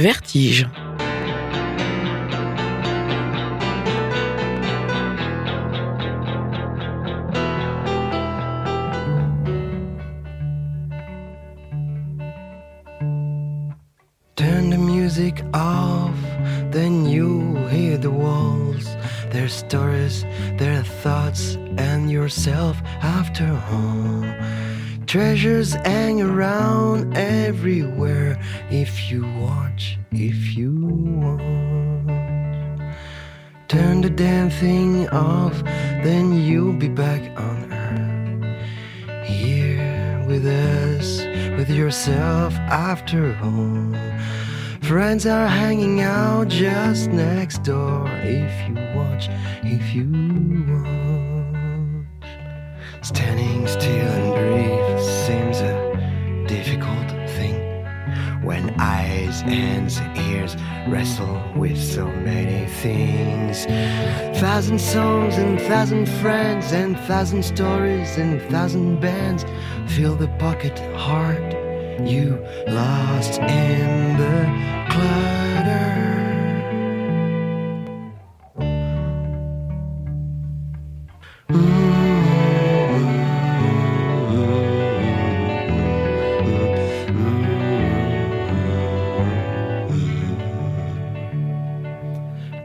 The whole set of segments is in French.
Vertige. Turn the music off, then you hear the walls, their stories, their thoughts, and yourself after all. Treasures hang around everywhere yourself after all. Friends are hanging out just next door if you watch, if you watch. Standing still and breathe seems a difficult thing when eyes, hands, ears wrestle with so many things. Thousand songs and thousand friends and thousand stories and thousand bands fill the pocket heart you lost in the clutter.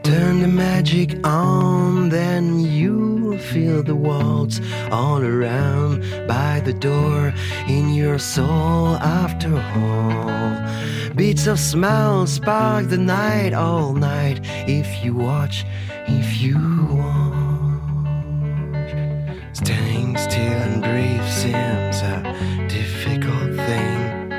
Turn the magic on, then you feel the waltz all around by the door in your soul after all. Beats of smiles spark the night all night if you watch, if you watch. Standing still and breathe seems a difficult thing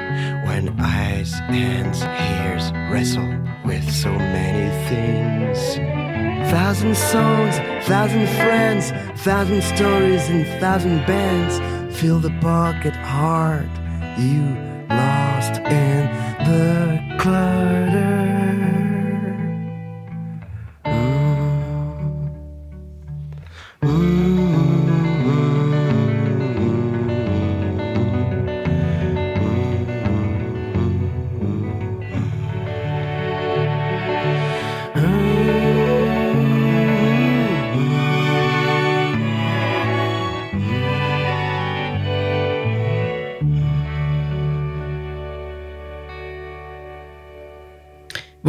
when eyes, hands, ears wrestle with so many things. Thousand songs, thousand friends, thousand stories, and thousand bands. Fill the pocket heart you lost in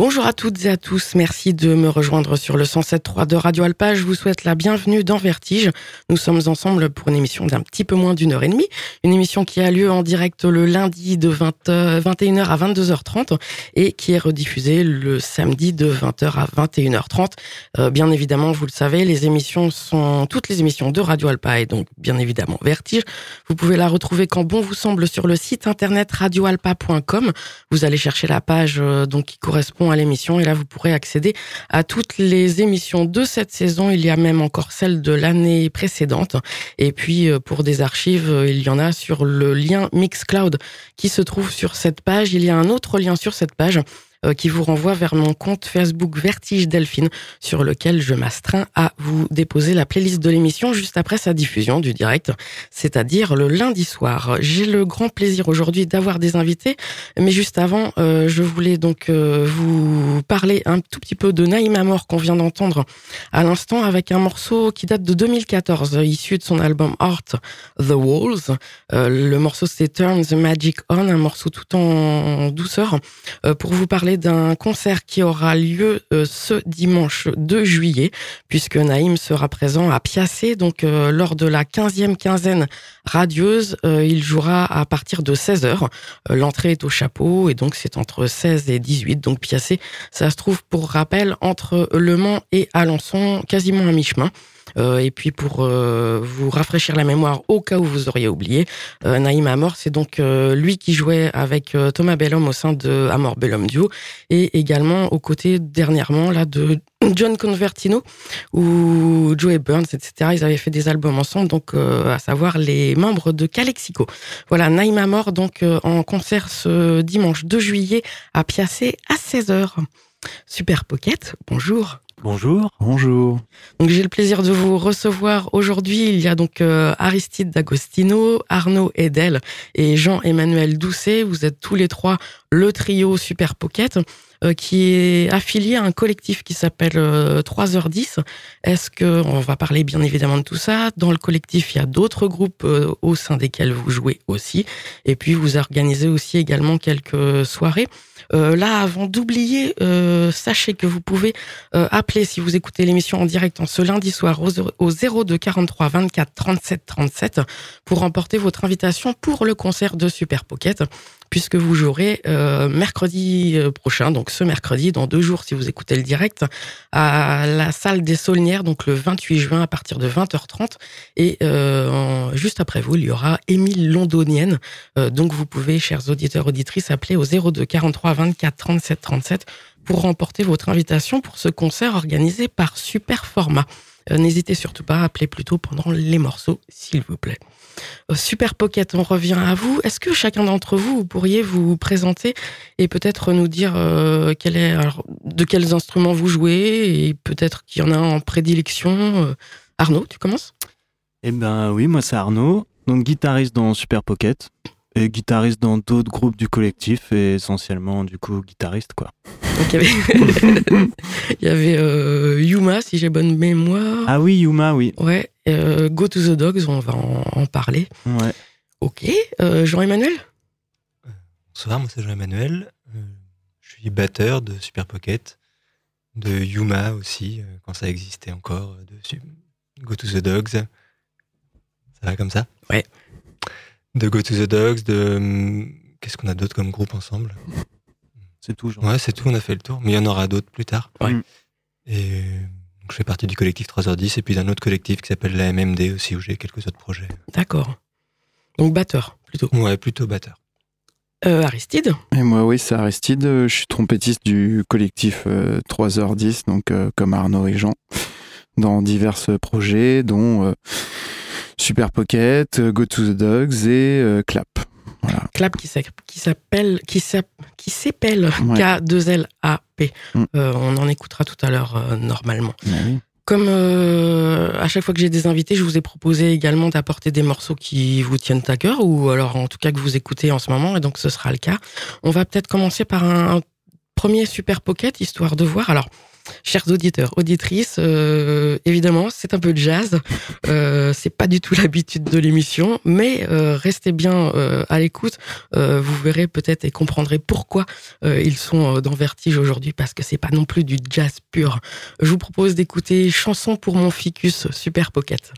Bonjour à toutes et à tous, merci de me rejoindre sur le 107.3 de Radio Alpa. Je vous souhaite la bienvenue dans Vertige. Nous sommes ensemble pour une émission d'un petit peu moins d'une heure et demie, une émission qui a lieu en direct le lundi de 20, 21h à 22h30 et qui est rediffusée le samedi de 20h à 21h30. Euh, bien évidemment, vous le savez, les émissions sont toutes les émissions de Radio Alpa et donc bien évidemment Vertige. Vous pouvez la retrouver quand bon vous semble sur le site internet radioalpa.com. Vous allez chercher la page euh, donc qui correspond à l'émission et là vous pourrez accéder à toutes les émissions de cette saison. Il y a même encore celle de l'année précédente et puis euh, pour des archives, euh, il y en a sur le lien Mixcloud qui se trouve sur cette page. Il y a un autre lien sur cette page qui vous renvoie vers mon compte Facebook Vertige Delphine, sur lequel je m'astreins à vous déposer la playlist de l'émission juste après sa diffusion du direct, c'est-à-dire le lundi soir. J'ai le grand plaisir aujourd'hui d'avoir des invités, mais juste avant, euh, je voulais donc euh, vous parler un tout petit peu de Naïma Mort qu'on vient d'entendre à l'instant avec un morceau qui date de 2014, issu de son album Art The Walls. le morceau c'est Turn the Magic On, un morceau tout en douceur, pour vous parler d'un concert qui aura lieu euh, ce dimanche 2 juillet, puisque Naïm sera présent à Piacé, donc euh, lors de la 15e quinzaine radieuse, euh, il jouera à partir de 16h. L'entrée est au chapeau, et donc c'est entre 16 et 18, donc Piacé, ça se trouve pour rappel entre Le Mans et Alençon, quasiment à mi-chemin. Euh, et puis pour euh, vous rafraîchir la mémoire au cas où vous auriez oublié, euh, Naïm Amor, c'est donc lui qui jouait avec Thomas Bellum au sein de Amor Bellum Duo et également aux côtés dernièrement là de John Convertino ou Joey Burns, etc. Ils avaient fait des albums ensemble, donc à savoir les membres de Calexico. Voilà, Naïm Amor donc en concert ce dimanche 2 juillet à Piacé à 16h. Super Pocket, bonjour. Bonjour. Bonjour. Donc j'ai le plaisir de vous recevoir aujourd'hui. Il y a donc euh, Aristide D'Agostino, Arnaud Edel et Jean-Emmanuel Doucet. Vous êtes tous les trois le trio Super Pocket, euh, qui est affilié à un collectif qui s'appelle 3h10. Est-ce que, on va parler bien évidemment de tout ça. Dans le collectif, il y a d'autres groupes au sein desquels vous jouez aussi. Et puis, vous organisez aussi également quelques soirées. Euh, là, avant d'oublier, euh, sachez que vous pouvez euh, appeler si vous écoutez l'émission en direct en ce lundi soir au, au 02 43 24 37 37 pour remporter votre invitation pour le concert de Super Pocket puisque vous jouerez euh, mercredi euh, prochain, donc ce mercredi, dans deux jours si vous écoutez le direct, à la salle des Saulnières, donc le 28 juin à partir de 20h30. Et euh, juste après vous, il y aura Émile Londonienne. donc vous pouvez, chers auditeurs, auditrices, appeler au 02 43 24 37 37 pour remporter votre invitation pour ce concert organisé par Super Format. N'hésitez surtout pas à appeler plutôt pendant les morceaux, s'il vous plaît. Super Pocket, on revient à vous. Est-ce que chacun d'entre vous, vous pourriez vous présenter et peut-être nous dire euh, quel est, alors, de quels instruments vous jouez et peut-être qu'il y en a en prédilection euh, Arnaud, tu commences? Eh ben oui, moi c'est Arnaud, donc guitariste dans Super Pocket et guitariste dans d'autres groupes du collectif et essentiellement du coup guitariste quoi. il y avait, euh, Yuma si j'ai bonne mémoire. Ah oui Yuma oui. Ouais. Euh, Go to the Dogs on va en, parler. Ouais. Ok. Euh, Jean-Emmanuel. Bonsoir moi c'est Jean-Emmanuel. je suis batteur de Super Pocket, de Yuma aussi quand ça existait encore, de Go to the Dogs. Ça va comme ça Ouais de Go to the Dogs, de. Hum, qu'est-ce qu'on a d'autre comme groupe ensemble C'est tout, genre. Ouais, c'est tout, on a fait le tour. Mais il y en aura d'autres plus tard. Ouais. Et je fais partie du collectif 3h10 et puis d'un autre collectif qui s'appelle la MMD aussi, où j'ai quelques autres projets. D'accord. Donc batteur, plutôt. Ouais, plutôt batteur. Euh, Aristide? Et moi, oui, c'est Aristide. Je suis trompettiste du collectif 3h10, euh, donc euh, comme Arnaud et Jean, dans divers projets, dont Super Pocket, euh, Go to the Dogs et euh, Clap. Clap qui s'appelle qui s'appelle K2LAP. Mm. Euh, on en écoutera tout à l'heure normalement. Ah Comme à chaque fois que j'ai des invités, je vous ai proposé également d'apporter des morceaux qui vous tiennent à cœur ou alors en tout cas que vous écoutez en ce moment et donc ce sera le cas. On va peut-être commencer par un premier Super Pocket histoire de voir. Alors Chers auditeurs, auditrices, euh, évidemment, c'est un peu de jazz. Euh, c'est pas du tout l'habitude de l'émission, mais euh, restez bien euh, à l'écoute. vous verrez peut-être et comprendrez pourquoi ils sont dans Vertige aujourd'hui, parce que c'est pas non plus du jazz pur. Je vous propose d'écouter Chanson pour mon ficus, Super Pocket.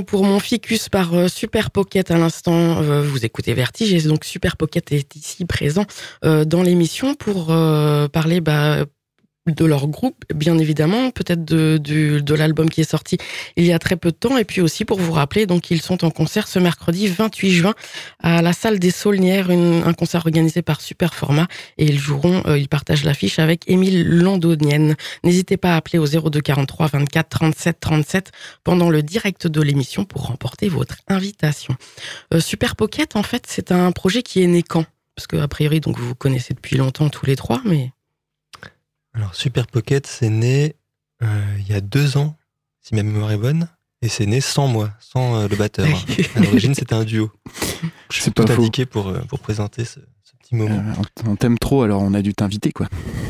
Pour mon ficus par euh, Super Pocket à l'instant. Euh, vous écoutez Vertige et donc Super Pocket est ici présent euh, dans l'émission pour parler bah, de leur groupe, bien évidemment, peut-être de, de, l'album qui est sorti il y a très peu de temps, et puis aussi pour vous rappeler, donc ils sont en concert ce mercredi 28 juin à la salle des Saulnières, un concert organisé par Superformat, et ils joueront, euh, ils partagent l'affiche avec Émile Landonienne. N'hésitez pas à appeler au 02 43 24 37 37 pendant le direct de l'émission pour remporter votre invitation. Euh, Super Pocket, en fait, c'est un projet qui est né quand? Parce que a priori, donc vous vous connaissez depuis longtemps tous les trois, mais alors, Super Pocket, c'est né euh, il y a deux ans, si ma mémoire est bonne, et c'est né sans moi, sans euh, le batteur. à l'origine, c'était un duo. Je suis tout indiqué pour, euh, pour présenter ce, petit moment. on t'aime trop, alors on a dû t'inviter, quoi.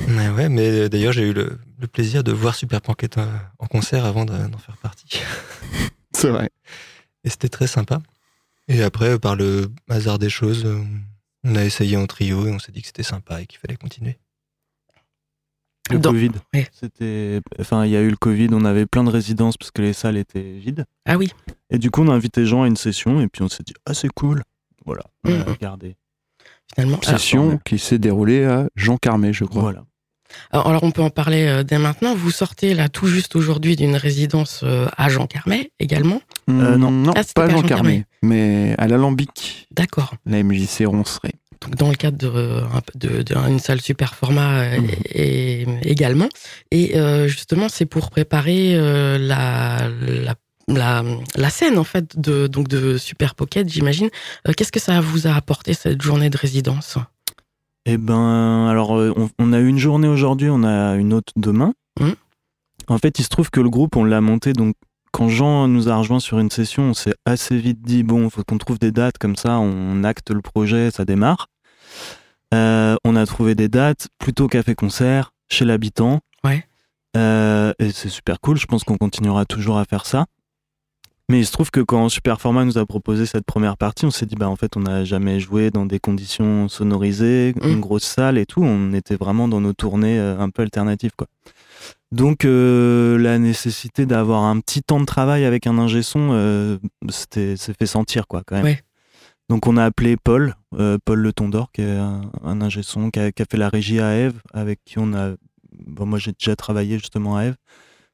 Ouais, ouais mais d'ailleurs, j'ai eu le, plaisir de voir Super Pocket en concert avant d'en faire partie. c'est vrai. Et c'était très sympa. Et après, par le hasard des choses, on a essayé en trio et on s'est dit que c'était sympa et qu'il fallait continuer. Le Covid. C'était, enfin, il y a eu le Covid, on avait plein de résidences parce que les salles étaient vides. Ah oui. Et du coup, on a invité gens à une session et puis on s'est dit, ah, c'est cool. Voilà, on a mmh. regardé. Finalement, session qui s'est déroulée à Jean Carmé, je crois. Voilà. Alors, on peut en parler euh, dès maintenant. Vous sortez là tout juste aujourd'hui d'une résidence euh, à Jean Carmé également? Euh, non, non ah, pas à Jean Carmé, mais à l'Alambic. D'accord. La MJC Ronceray dans le cadre d'une de, de, salle super format euh, mmh. et, également. Et euh, justement, c'est pour préparer euh, la, la, la, scène en fait de, donc de Super Pocket, j'imagine. Qu'est-ce que ça vous a apporté cette journée de résidence? Eh ben, alors on, a une journée aujourd'hui, on a une autre demain. Mmh. En fait, il se trouve que le groupe, on l'a monté donc quand Jean nous a rejoint sur une session, on s'est assez vite dit bon, il faut qu'on trouve des dates comme ça, on acte le projet, ça démarre. Euh, on a trouvé des dates plutôt café-concert chez l'habitant. Ouais. Euh, et c'est super cool. Je pense qu'on continuera toujours à faire ça. Mais il se trouve que quand Superformat nous a proposé cette première partie, on s'est dit bah en fait on n'a jamais joué dans des conditions sonorisées, mm. une grosse salle et tout. On était vraiment dans nos tournées euh, un peu alternatives quoi. Donc la nécessité d'avoir un petit temps de travail avec un ingé son, c'était s'est fait sentir quoi quand même. Ouais. Donc on a appelé Paul, euh, Paul Le Tondor, qui est un, ingé son, qui a, fait la régie à Eve, avec qui on a... Bon, moi j'ai déjà travaillé justement à Eve,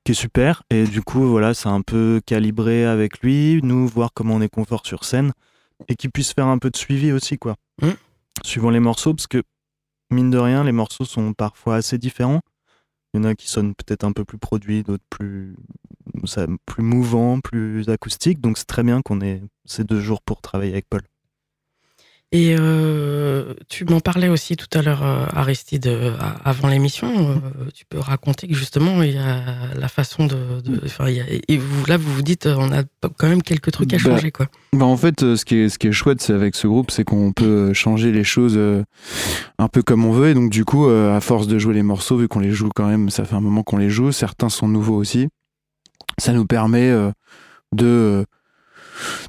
qui est super. Et du coup, voilà, c'est un peu calibré avec lui, nous, voir comment on est confort sur scène, et qu'il puisse faire un peu de suivi aussi, quoi. Mmh. Suivant les morceaux, parce que, mine de rien, les morceaux sont parfois assez différents. Il y en a qui sonnent peut-être un peu plus produits, d'autres plus, ça, plus mouvants, plus acoustiques. Donc c'est très bien qu'on ait ces deux jours pour travailler avec Paul. Et euh, tu m'en parlais aussi tout à l'heure, euh, Aristide, euh, avant l'émission. tu peux raconter que justement, il y a la façon de. et vous, là, vous vous dites, on a quand même quelques trucs à bah, changer. Quoi. Bah en fait, ce qui est, ce qui est chouette c'est avec ce groupe, c'est qu'on peut changer les choses un peu comme on veut. Et donc, du coup, à force de jouer les morceaux, vu qu'on les joue quand même, ça fait un moment qu'on les joue, certains sont nouveaux aussi. Ça nous permet de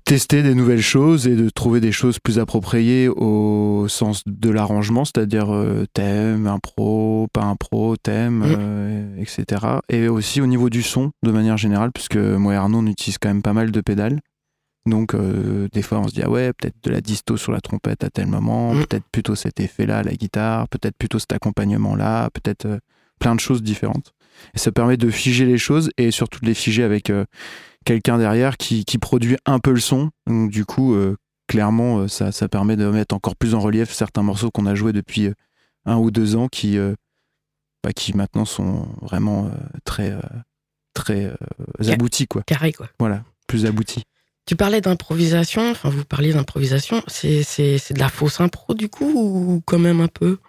tester des nouvelles choses et de trouver des choses plus appropriées au sens de l'arrangement, c'est-à-dire euh, thème, impro, pas impro, thème, mm. euh, etc. Et aussi au niveau du son, de manière générale, puisque moi et Arnaud, on utilise quand même pas mal de pédales. Donc, euh, des fois, on se dit, ah ouais, peut-être de la disto sur la trompette à tel moment, mm. peut-être plutôt cet effet-là à la guitare, peut-être plutôt cet accompagnement-là, peut-être plein de choses différentes. Et ça permet de figer les choses et surtout de les figer avec quelqu'un derrière qui, produit un peu le son. Donc, du coup, euh, clairement, euh, ça, ça, permet de mettre encore plus en relief certains morceaux qu'on a joués depuis euh, un ou deux ans qui, bah, qui maintenant sont vraiment très, très aboutis. Quoi. Carré, quoi. Voilà, plus aboutis. Tu parlais d'improvisation, enfin vous parliez d'improvisation, c'est de la fausse impro du coup ou quand même un peu?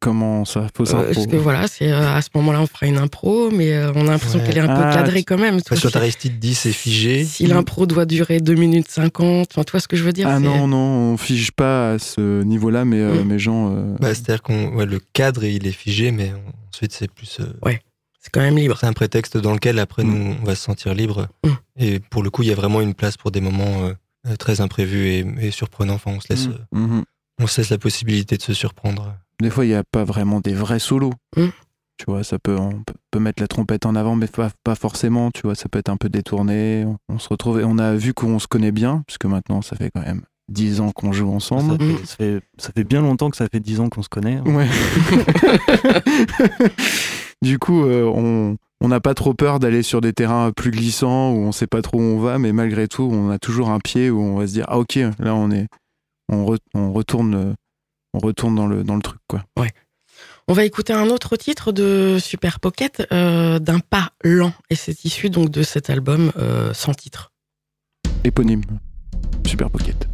Comment ça Fausse euh, Parce que voilà, c'est euh, à ce moment-là, on fera une impro, mais euh, on a l'impression qu'elle est un peu ah, cadrée quand même. Toi, sur Aristide dit c'est figé. Si l'impro doit durer 2 minutes 50, enfin, tu vois ce que je veux dire Ah non, non, on fige pas à ce niveau-là, mais mm. mes gens. Bah, C'est-à-dire que le cadre, il est figé, mais ensuite, c'est plus. Ouais, c'est quand même libre. C'est un prétexte dans lequel, après, mm. nous, on va se sentir libre. Mm. Et pour le coup, il y a vraiment une place pour des moments très imprévus et, surprenants. Enfin, on se laisse. Mm-hmm. On se laisse la possibilité de se surprendre. Des fois, il n'y a pas vraiment des vrais solos. Mmh. Tu vois, ça peut, on peut mettre la trompette en avant, mais pas, pas forcément, tu vois, ça peut être un peu détourné. On, se retrouve et on a vu qu'on se connaît bien, puisque maintenant, ça fait quand même dix ans qu'on joue ensemble. Ça fait, ça fait, bien longtemps que ça fait dix ans qu'on se connaît. Hein. Ouais. du coup, euh, on, on n'a pas trop peur d'aller sur des terrains plus glissants où on sait pas trop où on va, mais malgré tout, on a toujours un pied où on va se dire ah ok, là on est, on, on retourne, on retourne dans le dans le truc quoi. Ouais. On va écouter un autre titre de Super Pocket, euh, d'un pas lent, et c'est issu donc de cet album euh, sans titre. Éponyme, Super Pocket.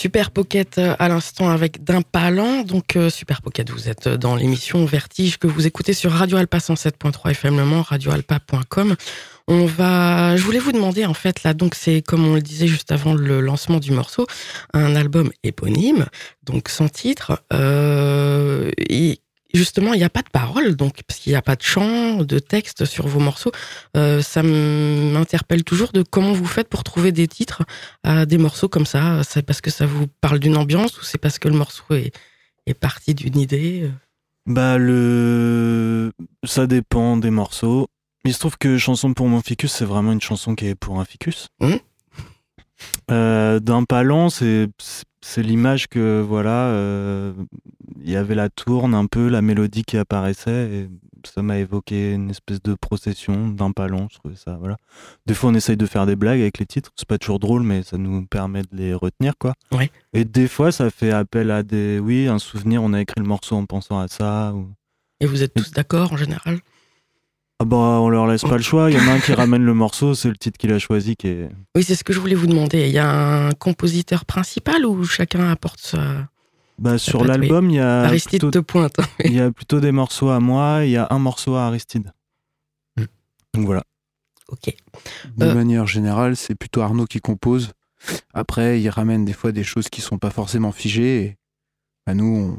Super Pocket euh, à l'instant avec D'Impalant. Donc euh, Super Pocket, vous êtes dans l'émission Vertige que vous écoutez sur Radio Alpa 107.3 FM Le Mans, radioalpa.com. On va, je voulais vous demander en fait là, donc c'est comme on le disait juste avant le lancement du morceau, un album éponyme, donc sans titre. Euh, justement, il n'y a pas de parole, donc parce qu'il n'y a pas de chant, de texte sur vos morceaux. Euh, ça m'interpelle toujours de comment vous faites pour trouver des titres à des morceaux comme ça. C'est parce que ça vous parle d'une ambiance ou c'est parce que le morceau est, est parti d'une idée Bah le, ça dépend des morceaux. Il se trouve que chanson pour mon ficus, c'est vraiment une chanson qui est pour un ficus. Mmh. Euh, D'un palon, c'est c'est l'image que voilà, euh, il y avait la tourne un peu, la mélodie qui apparaissait et ça m'a évoqué une espèce de procession d'un palon. Je trouvais ça voilà. Des fois, on essaye de faire des blagues avec les titres, c'est pas toujours drôle, mais ça nous permet de les retenir quoi. Ouais. Et des fois, ça fait appel à des, oui, un souvenir. On a écrit le morceau en pensant à ça. Ou... Et vous êtes tous d'accord en général? Ah bah, on leur laisse pas le choix. Il y en a un qui ramène le morceau, c'est le titre qu'il a choisi qui est. Oui, c'est ce que je voulais vous demander. Il y a un compositeur principal ou chacun apporte sa. Bah, sur l'album, il y a. Aristide plutôt... de pointe. hein. Il y a plutôt des morceaux à moi, il y a un morceau à Aristide. Mm. Donc voilà. Ok. De Euh. manière générale, c'est plutôt Arnaud qui compose. Après, il ramène des fois des choses qui sont pas forcément figées. Et bah, nous, on,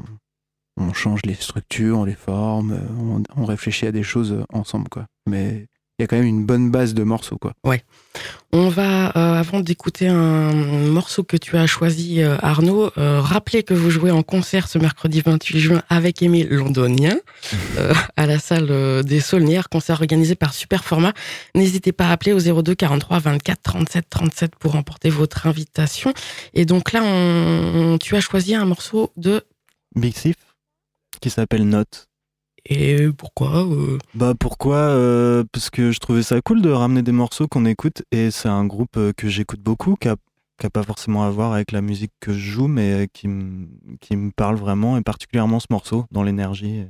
on change les structures, on les forme, on, on réfléchit à des choses ensemble, quoi. Mais il y a quand même une bonne base de morceaux, quoi. On va, euh, avant d'écouter un morceau que tu as choisi, euh, Arnaud, euh, rappeler que vous jouez en concert ce mercredi 28 juin avec Émile Londonien à la salle des Saulnières, concert organisé par Superformat. N'hésitez pas à appeler au 02 43 24 37 37 pour remporter votre invitation. Et donc là, on, tu as choisi un morceau de... Big Sif, qui s'appelle Note. Et pourquoi euh, Bah pourquoi Euh, Parce que je trouvais ça cool de ramener des morceaux qu'on écoute et c'est un groupe euh, que j'écoute beaucoup, qui a, qui a pas forcément à voir avec la musique que je joue, mais qui, me- qui parle vraiment et particulièrement ce morceau dans l'énergie.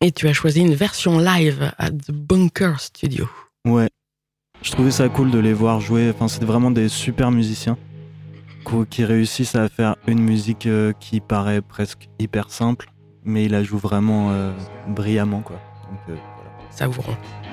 Et tu as choisi une version live à The Bunker Studio. Ouais, je trouvais ça cool de les voir jouer. Enfin, c'est vraiment des super musiciens qui réussissent à faire une musique qui paraît presque hyper simple, mais ils la jouent vraiment euh, brillamment, quoi. Voilà. Savourons. Sense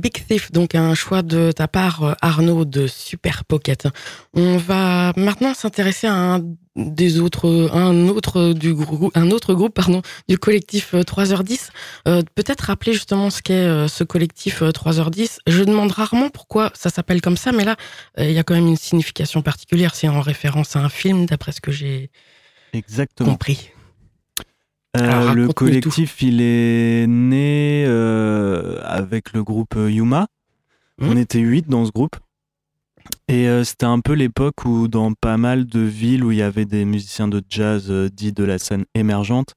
Big Thief, donc un choix de ta part, euh, Arnaud, de Super Pocket. On va maintenant s'intéresser à un des autres, un autre du groupe, un autre groupe, pardon, du collectif euh, 3h10. Euh, Peut-être rappeler justement ce qu'est euh, ce collectif euh, 3h10. Je demande rarement pourquoi ça s'appelle comme ça, mais là, euh, il y a quand même une signification particulière. C'est en référence à un film, d'après ce que j'ai compris. Euh, Alors, le collectif, il est né euh, avec le groupe euh, Yuma. Mhm. On était huit dans ce groupe. Et euh, c'était un peu l'époque où, dans pas mal de villes où il y avait des musiciens de jazz euh, dits de la scène émergente,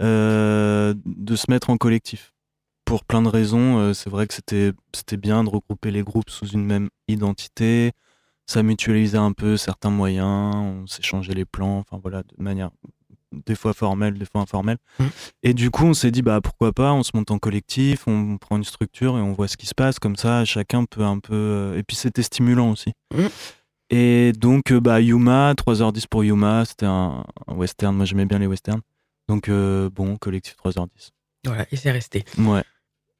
euh, de se mettre en collectif. Pour plein de raisons, c'est vrai que c'était c'était bien de regrouper les groupes sous une même identité. Ça mutualisait un peu certains moyens, on s'échangeait les plans, enfin voilà, de manière des fois formelle, des fois informelle. Mhm. Et du coup, on s'est dit, bah pourquoi pas, on se monte en collectif, on prend une structure et on voit ce qui se passe. Comme ça, chacun peut un peu. euh, Et puis c'était stimulant aussi. Mhm. Et donc, euh, bah, Yuma, 3h10 pour Yuma, c'était un, un western. Moi, j'aimais bien les westerns. Donc, euh, bon, collectif 3h10. Voilà, et c'est resté. Ouais.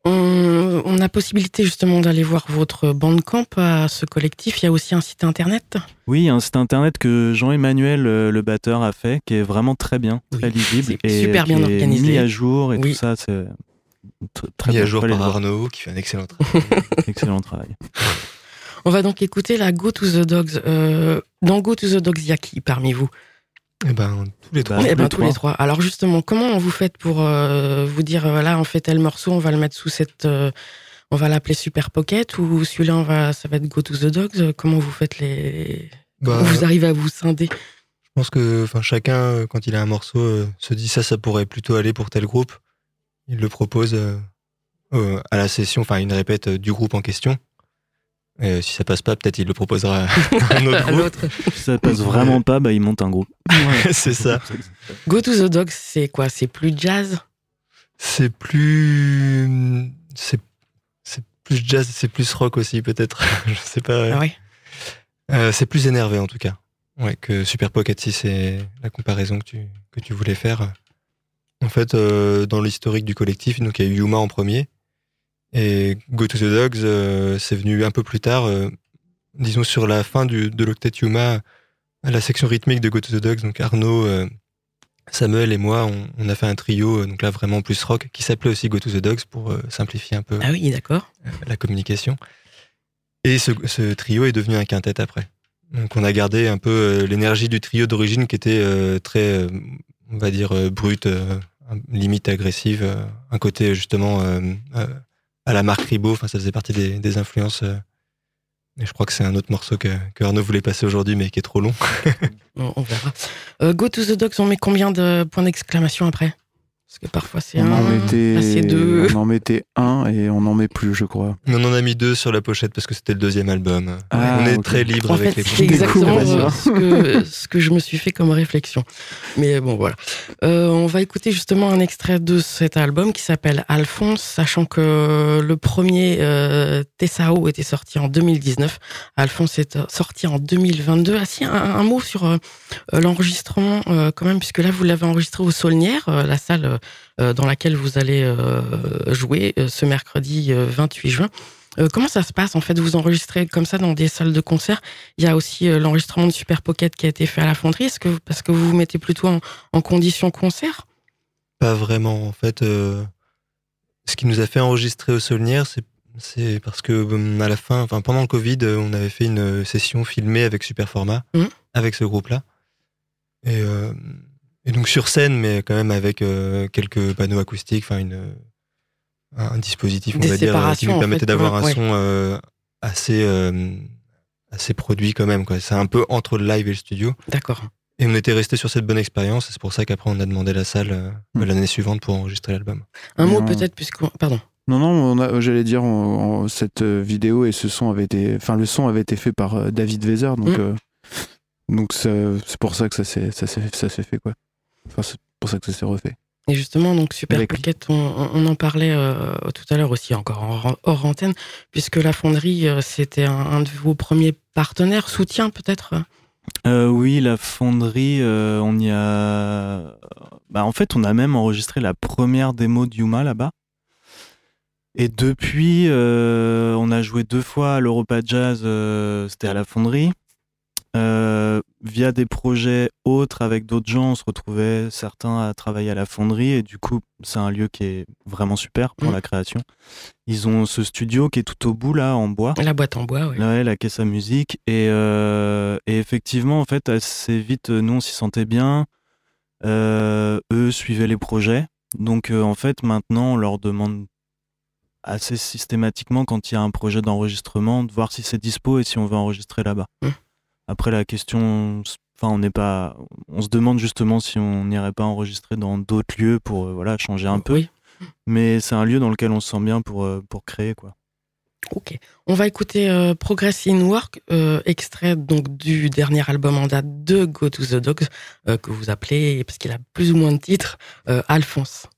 On, on a possibilité justement d'aller voir votre bandcamp à ce collectif. Il y a aussi un site internet. Oui, un site internet que Jean-Emmanuel, euh, le batteur, a fait, qui est vraiment très bien, très Oui, lisible. c'est et super bien qui est organisé. mis à jour et Oui. tout ça, c'est tr- très Mis à jour par voir. Arnaud, qui fait un excellent travail. Excellent travail. On va donc écouter la Go to the Dogs. Euh, dans Go to the Dogs, il y a qui parmi vous? Eh ben, tous les trois. Eh ben, les tous les trois. Alors justement, comment vous faites pour euh, vous dire, euh, voilà, on fait tel morceau, on va le mettre sous cette... euh, on va l'appeler Super Pocket ou celui-là, on va, ça va être Go to the Dogs? Comment vous faites les... Bah, Comment vous arrivez à vous scinder? Je pense que enfin, chacun, quand il a un morceau, euh, se dit ça, ça pourrait plutôt aller pour tel groupe. Il le propose euh, euh, à la session, enfin, il répète euh, du groupe en question. Et si ça passe pas, peut-être il le proposera à un autre à groupe. l'autre Si ça passe vraiment pas, bah, il monte un groupe. C'est ça. Go to the Dogs, c'est quoi? C'est plus jazz? C'est plus. C'est c'est plus jazz, c'est plus rock aussi, peut-être. Je sais pas. Ah ouais? Euh, c'est plus énervé en tout cas. Ouais, que Super Pocket 6 c'est la comparaison que tu, que tu voulais faire. En fait, euh, dans l'historique du collectif, donc il y a eu Yuma en premier. Et Go to the Dogs, euh, c'est venu un peu plus tard, euh, disons sur la fin du, de l'octet Yuma, la section rythmique de Go to the Dogs. Donc Arnaud, euh, Samuel et moi, on, on a fait un trio, donc là vraiment plus rock, qui s'appelait aussi Go to the Dogs pour simplifier un peu Ah oui, d'accord. la communication. Et ce, ce trio est devenu un quintet après. Donc on a gardé un peu l'énergie du trio d'origine qui était très, on va dire, brute, limite agressive. un côté justement à la marque Ribot, enfin ça faisait partie des, influences. euh. et je crois que c'est un autre morceau que, Arnaud voulait passer aujourd'hui mais qui est trop long. On, on verra. Euh, Go to the Dogs, on met combien de points d'exclamation après? Parce que parfois c'est On un, en, mettait, deux. on en mettait un et on n'en met plus, je crois. Mais on en a mis deux sur la pochette parce que c'était le deuxième album. Ah, on est très libre En avec fait, les c'est exactement ce que, ce que je me suis fait comme réflexion. Mais bon, voilà. Euh, on va écouter justement un extrait de cet album qui s'appelle Alphonse, sachant que le premier euh, Tessao était sorti en 2019. Alphonse est sorti en 2022. Ah si, un, un mot sur euh, l'enregistrement euh, quand même, puisque là, vous l'avez enregistré au Saulnières, euh, la salle dans laquelle vous allez euh, jouer euh, ce mercredi euh, 28 juin. Euh, comment ça se passe en fait? Vous enregistrez comme ça dans des salles de concert Il y a aussi euh, l'enregistrement de Super Pocket qui a été fait à la fonderie. Est-ce que vous- parce que vous vous mettez plutôt en, en condition concert? Pas vraiment, en fait. euh, ce qui nous a fait enregistrer au Saulnières, c'est c'est parce que hum, à la fin, enfin pendant le Covid, euh, on avait fait une session filmée avec Super Format, Mhm. avec ce groupe-là. Et, euh, et donc sur scène, mais quand même avec euh, quelques panneaux acoustiques, enfin une un dispositif, on Des va dire, euh, qui nous permettait d'avoir un ouais. son euh, assez euh, assez produit quand même. quoi. C'est un peu entre le live et le studio. D'accord. Et on était resté sur cette bonne expérience. et C'est pour ça qu'après on a demandé la salle euh, Mhm. l'année suivante pour enregistrer l'album. Un mot peut-être puisque pardon. Non, non, j'allais dire, on- on- cette vidéo et ce son avait été, enfin, le son avait été fait par euh, David Weser, donc, Mm. euh, donc c'est pour ça que ça s'est fait quoi. Enfin, c'est pour ça que ça s'est refait. Et justement donc Super. Pocket, on, en parlait euh, tout à l'heure aussi encore en- hors antenne, puisque la fonderie euh, c'était un, un de vos premiers partenaires, soutien peut-être. Euh, oui, la fonderie, euh, on y a. Bah, en fait, on a même enregistré la première démo de Yuma là-bas. Et depuis, euh, on a joué deux fois à l'Europa Jazz, euh, c'était à la fonderie. Euh, via des projets autres avec d'autres gens, on se retrouvait certains à travailler à la fonderie et du coup, c'est un lieu qui est vraiment super pour Mm. la création. Ils ont ce studio qui est tout au bout là, en bois. La boîte en bois, oui. Ouais, la caisse à musique. Et, euh, et effectivement, en fait, assez vite, euh, nous, on s'y sentait bien. Euh, eux suivaient les projets. Donc, euh, en fait, maintenant, on leur demande assez systématiquement, quand il y a un projet d'enregistrement, de voir si c'est dispo et si on veut enregistrer là-bas. Mmh. Après, la question, enfin, on n'est pas, on se demande justement si on n'irait pas enregistrer dans d'autres lieux pour, euh, voilà, changer un peu. Oui. Mais c'est un lieu dans lequel on se sent bien pour, euh, pour créer, quoi. Ok. On va écouter euh, Progress in Work, euh, extrait donc du dernier album en date de Go to the Dogs, que vous appelez, parce qu'il a plus ou moins de titres, Alphonse.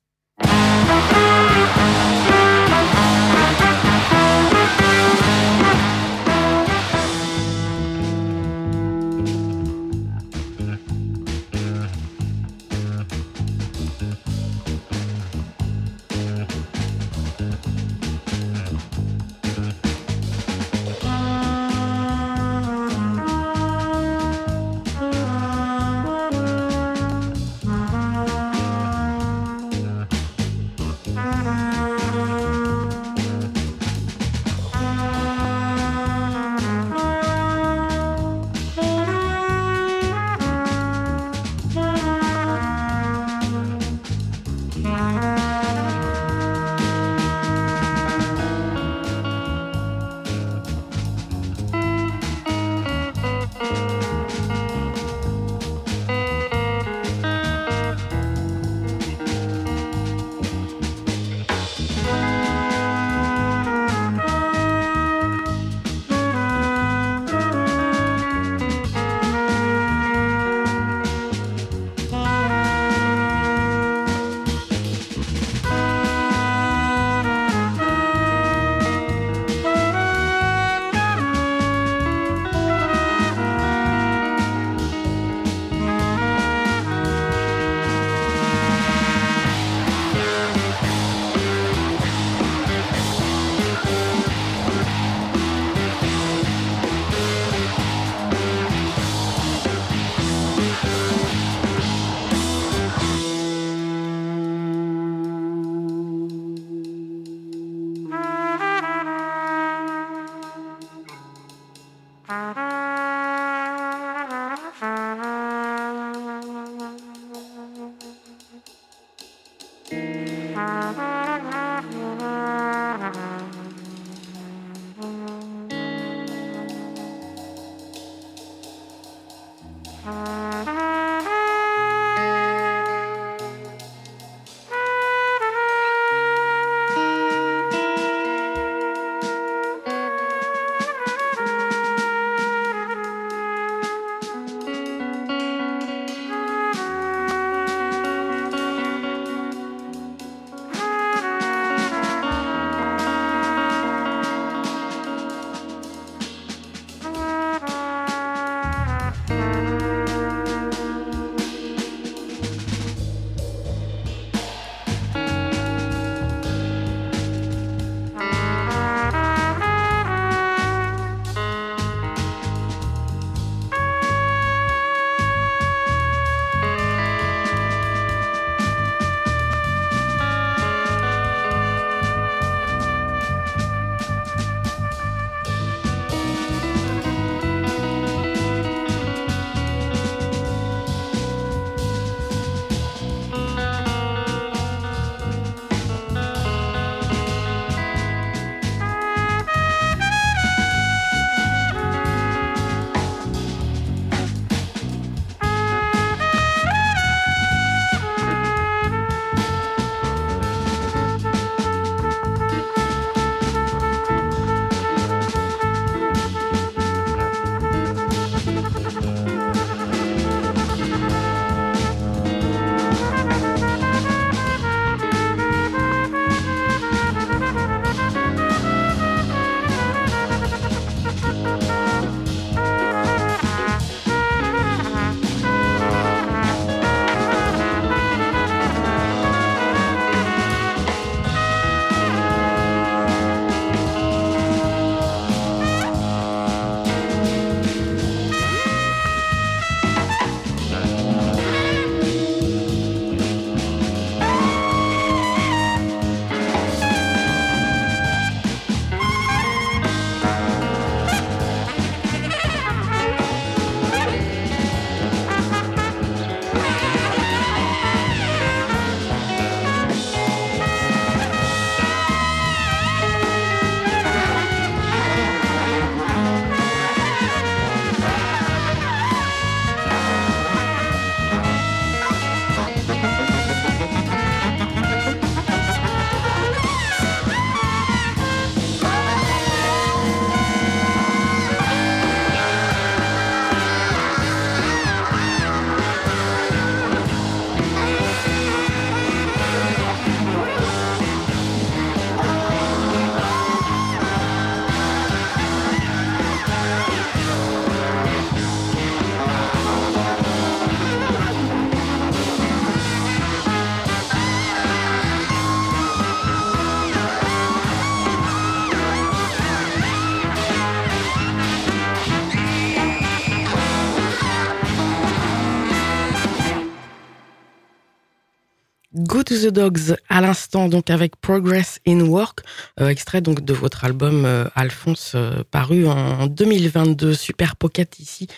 The Dogs à l'instant donc avec Progress in Work, euh, extrait donc de votre album euh, Alphonse euh, paru en 2022, Super Pocket ici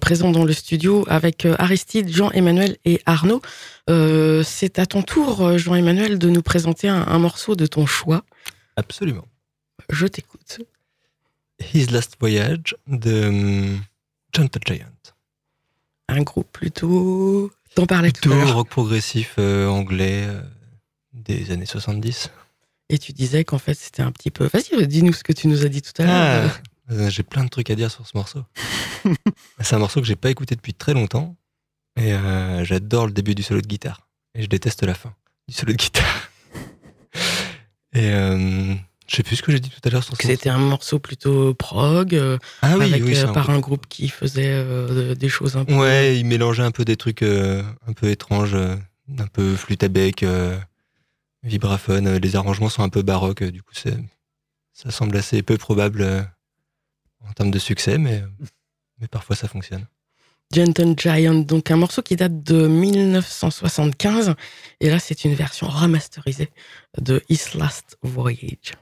présent dans le studio avec Aristide, Jean-Emmanuel et Arnaud. C'est à ton tour Jean-Emmanuel de nous présenter un, un morceau de ton choix. Absolument. Je t'écoute. His Last Voyage de hum, John the Giant. Un groupe plutôt T'en parlais tout à l'heure. rock progressif euh, anglais euh, des années 70. Et tu disais qu'en fait c'était un petit peu. Vas-y, dis-nous ce que tu nous as dit tout à l'heure. Ah, euh, j'ai plein de trucs à dire sur ce morceau. C'est un morceau que j'ai pas écouté depuis très longtemps. Et euh, j'adore le début du solo de guitare. Et je déteste la fin du solo de guitare. Et je sais plus ce que j'ai dit tout à l'heure sur Que ce c'était un morceau plutôt prog, euh, Ah oui, avec, oui, euh, un par groupe. un groupe qui faisait euh, des choses un peu. Ouais, il mélangeait un peu des trucs un peu étranges, un peu flûte à bec, vibraphone. Les arrangements sont un peu baroques, du coup, ça semble assez peu probable en termes de succès, mais, mais parfois ça fonctionne. Gentle Giant, donc un morceau qui date de 1975. Et là, c'est une version remasterisée de His Last Voyage.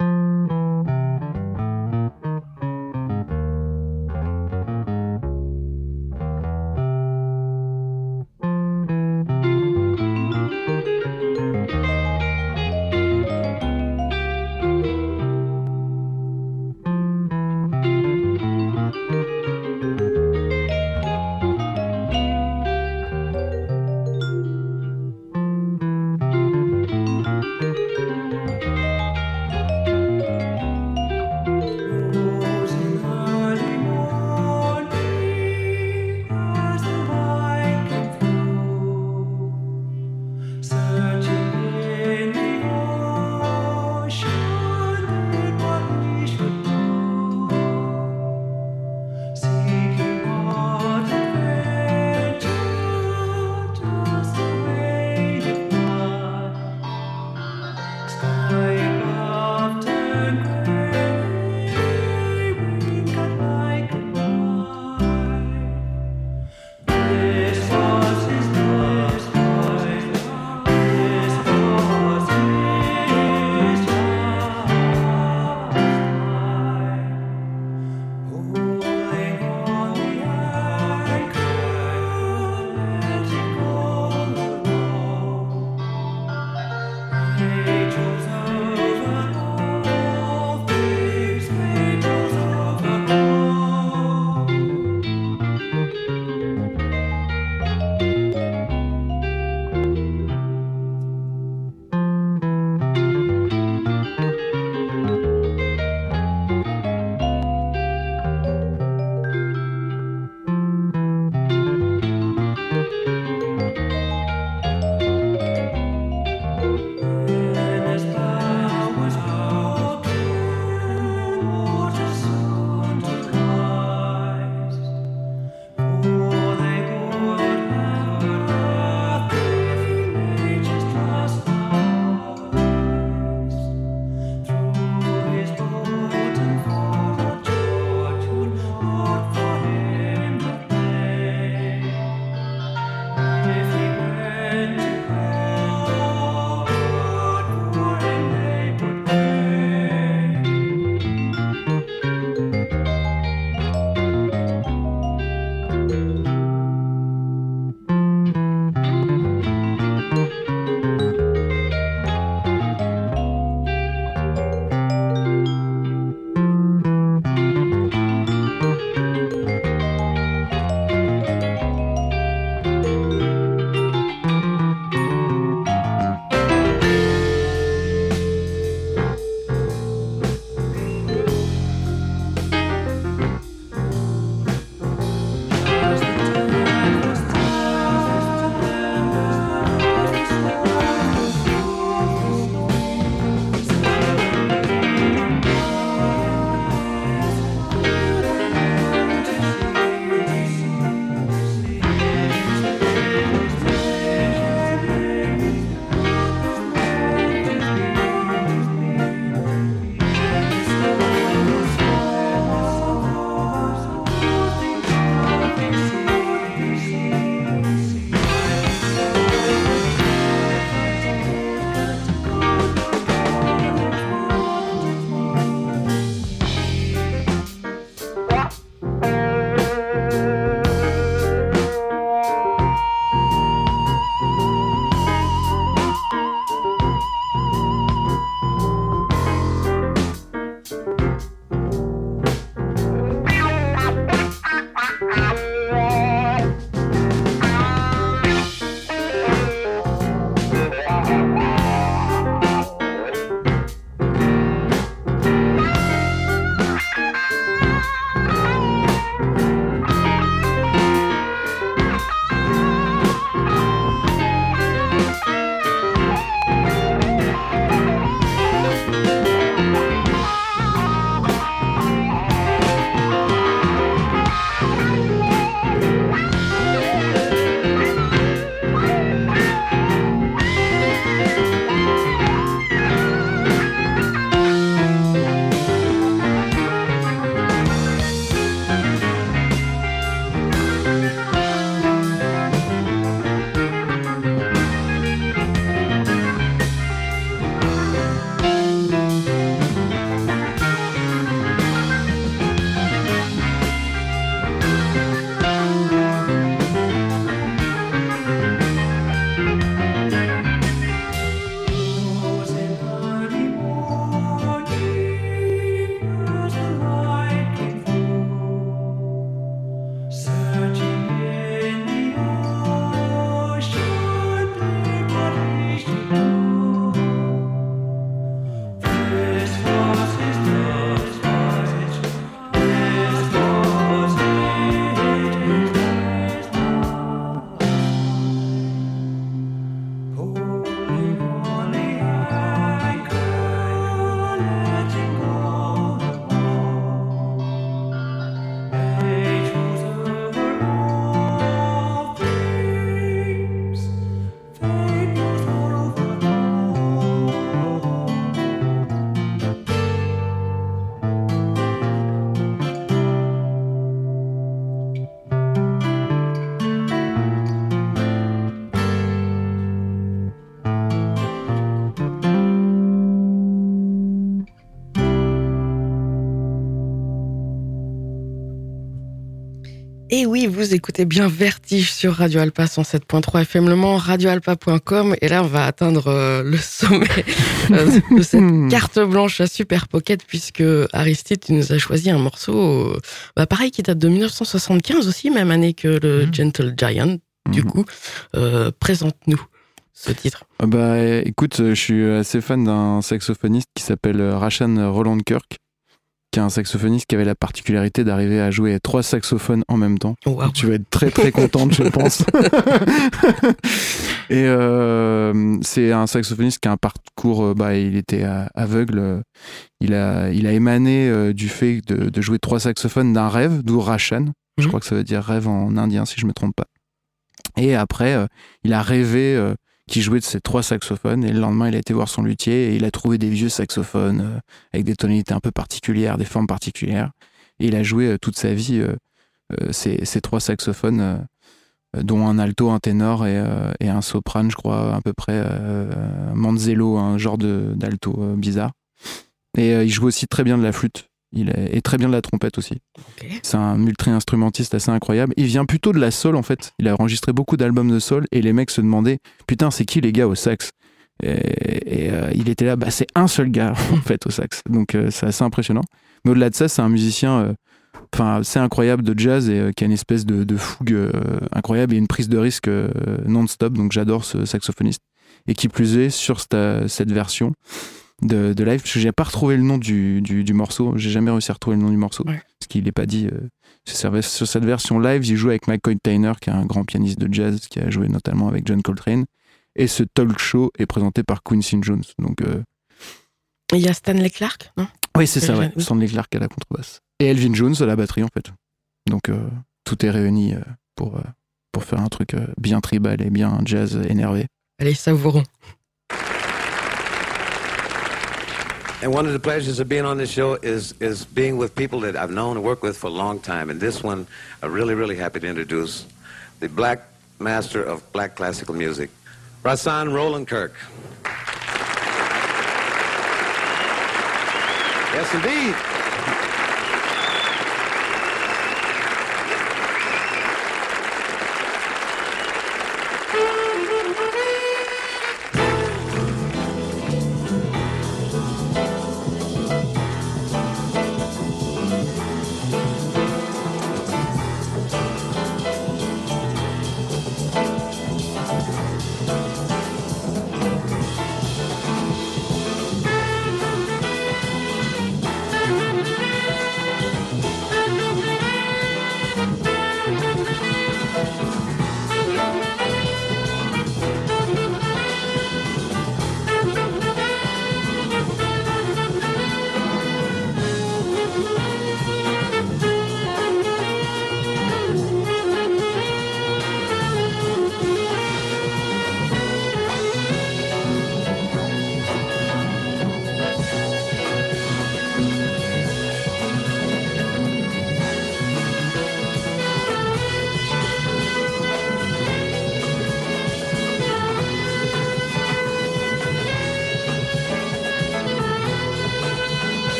Et oui, vous écoutez bien Vertige sur Radio Alpa 107.3 FM Le Mans, radioalpa.com. Et là, on va atteindre euh, le sommet euh, de cette carte blanche à Super Pocket, puisque Aristide, tu nous as choisi un morceau, euh, bah, pareil, qui date de 1975 aussi, même année que le Mhm. Gentle Giant. Du Mhm. coup, présente-nous ce titre. Ah Bah écoute, je suis assez fan d'un saxophoniste qui s'appelle Rashan Roland Kirk, qui est un saxophoniste qui avait la particularité d'arriver à jouer trois saxophones en même temps. Wow. Tu vas être très très contente, je pense. Et euh, c'est un saxophoniste qui a un parcours, euh, bah, il était aveugle. euh, Il a, il a émané euh, du fait de, de jouer trois saxophones d'un rêve, d'où Rashan. Je Mhm. crois que ça veut dire rêve en indien, si je me trompe pas. Et après, euh, il a rêvé qu'il jouait de ces trois saxophones. Et le lendemain, il a été voir son luthier et il a trouvé des vieux saxophones euh, avec des tonalités un peu particulières, des formes particulières. Et il a joué euh, toute sa vie euh, ces, trois saxophones, dont un alto, un ténor et, un soprane, je crois, à peu près. Euh, Manzello, un genre d'alto bizarre. Et il joue aussi très bien de la flûte. Il est, et très bien de la trompette aussi. C'est un multi-instrumentiste assez incroyable. Il vient plutôt de la soul en fait. Il a enregistré beaucoup d'albums de soul et les mecs se demandaient Putain, c'est qui les gars au sax? Et, et, euh, il était là, bah, c'est un seul gars en fait au sax. Donc euh, c'est assez impressionnant. Mais au-delà de ça, c'est un musicien euh, enfin, c'est incroyable de jazz et qui a une espèce de, de fougue incroyable et une prise de risque non-stop. Donc j'adore ce saxophoniste. Et qui plus est, sur cette, cette version de, de live, parce que j'ai pas retrouvé le nom du, du, du morceau, j'ai jamais réussi à retrouver le nom du morceau, Ouais. parce qu'il n'est pas dit. euh, sur cette- version live, il joue avec McCoy Tyner, qui est un grand pianiste de jazz, qui a joué notamment avec John Coltrane. Et ce talk show est présenté par Quincy Jones. Donc, euh, Il y a Stanley Clark, non? Oui, c'est ça, ouais. Stanley Clark à la contrebasse. Et Elvin Jones à la batterie, en fait. Donc, euh, tout est réuni pour, pour faire un truc bien tribal et bien jazz énervé. Allez, savourons. And one of the pleasures of being on this show is is being with people that I've known and worked with for a long time. And this one, I'm really, really happy to introduce the black master of black classical music, Rasan Roland Kirk. Yes, indeed.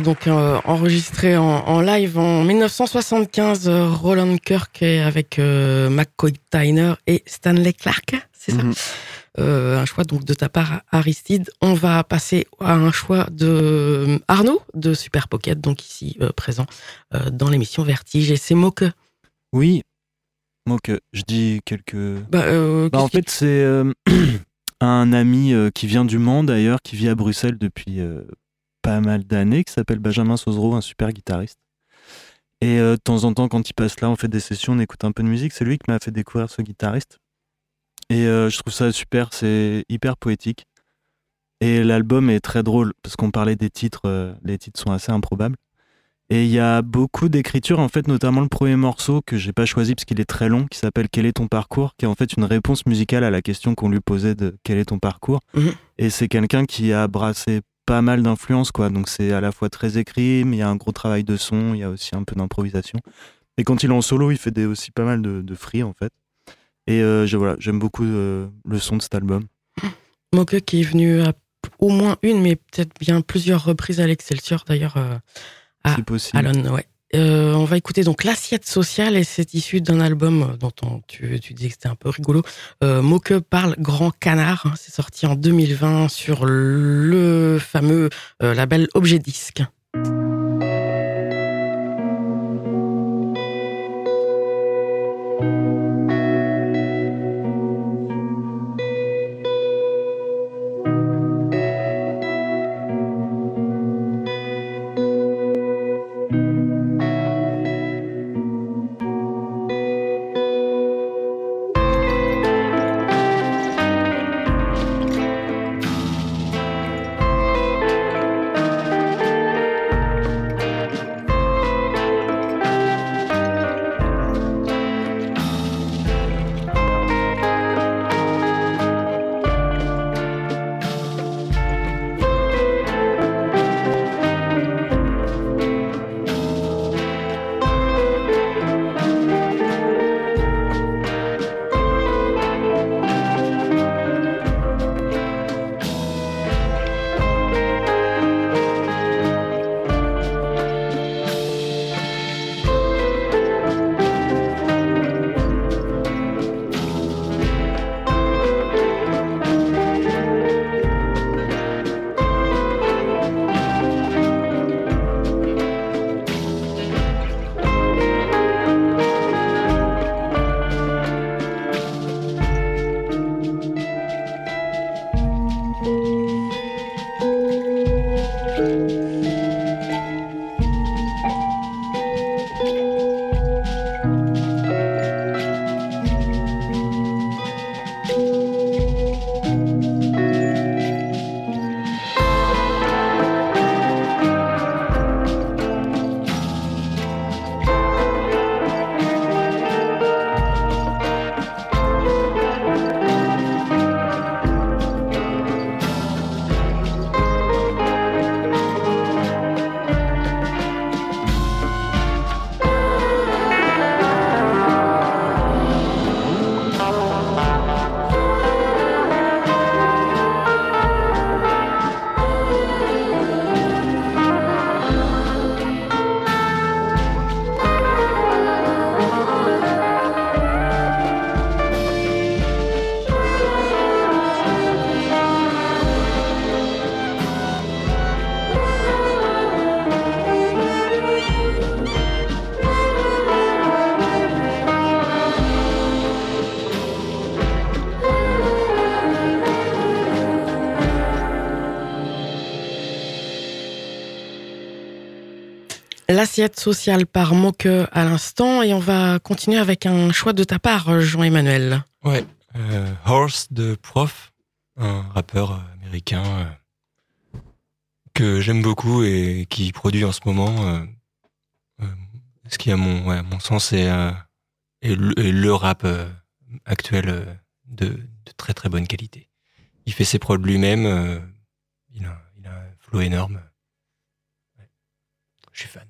Donc euh, enregistré en, en live en 1975, euh, Roland Kirk avec euh, McCoy Tyner et Stanley Clark, c'est ça Mhm. Un choix donc de ta part, Aristide. On va passer à un choix de Arnaud de Super Pocket, donc ici présent dans l'émission Vertige. Et c'est Moque. Oui. Euh, je dis quelques. Bah, Bah, en fait, c'est un ami euh, qui vient du Mans d'ailleurs, qui vit à Bruxelles depuis euh, pas mal d'années, qui s'appelle Benjamin Sozero, un super guitariste. Et euh, de temps en temps, quand il passe là, on fait des sessions, on écoute un peu de musique. C'est lui qui m'a fait découvrir ce guitariste. Et euh, je trouve ça super, c'est hyper poétique. Et l'album est très drôle, parce qu'on parlait des titres, euh, les titres sont assez improbables. Et il y a beaucoup d'écriture, en fait, notamment le premier morceau que j'ai pas choisi parce qu'il est très long, qui s'appelle Quel est ton parcours qui est en fait une réponse musicale à la question qu'on lui posait de Quel est ton parcours? Mhm. Et c'est quelqu'un qui a brassé pas mal d'influences, quoi. Donc c'est à la fois très écrit, mais il y a un gros travail de son, il y a aussi un peu d'improvisation. Et quand il est en solo, il fait des, aussi pas mal de, de free, en fait. Et euh, je- voilà, j'aime beaucoup euh, le son de cet album. Moque qui est venu à au moins une, mais peut-être bien plusieurs reprises à l'Excelsior d'ailleurs. euh, possible. Alon, ouais. Euh, on va écouter donc l'assiette sociale et c'est issu d'un album dont on- tu, tu disais que c'était un peu rigolo. Euh, Moque parle Grand Canard. hein, c'est sorti en 2020 sur le fameux euh, label Objet Disque. L'assiette sociale par Moque à l'instant et on va continuer avec un choix de ta part, Jean-Emmanuel. Ouais. euh, Horse de Prof, un rappeur américain euh, que j'aime beaucoup et qui produit en ce moment euh, ce qui à mon, mon sens est, est le, rap actuel de, de très très bonne qualité. Il fait ses prods lui-même, il, a, un flow énorme. Je suis fan.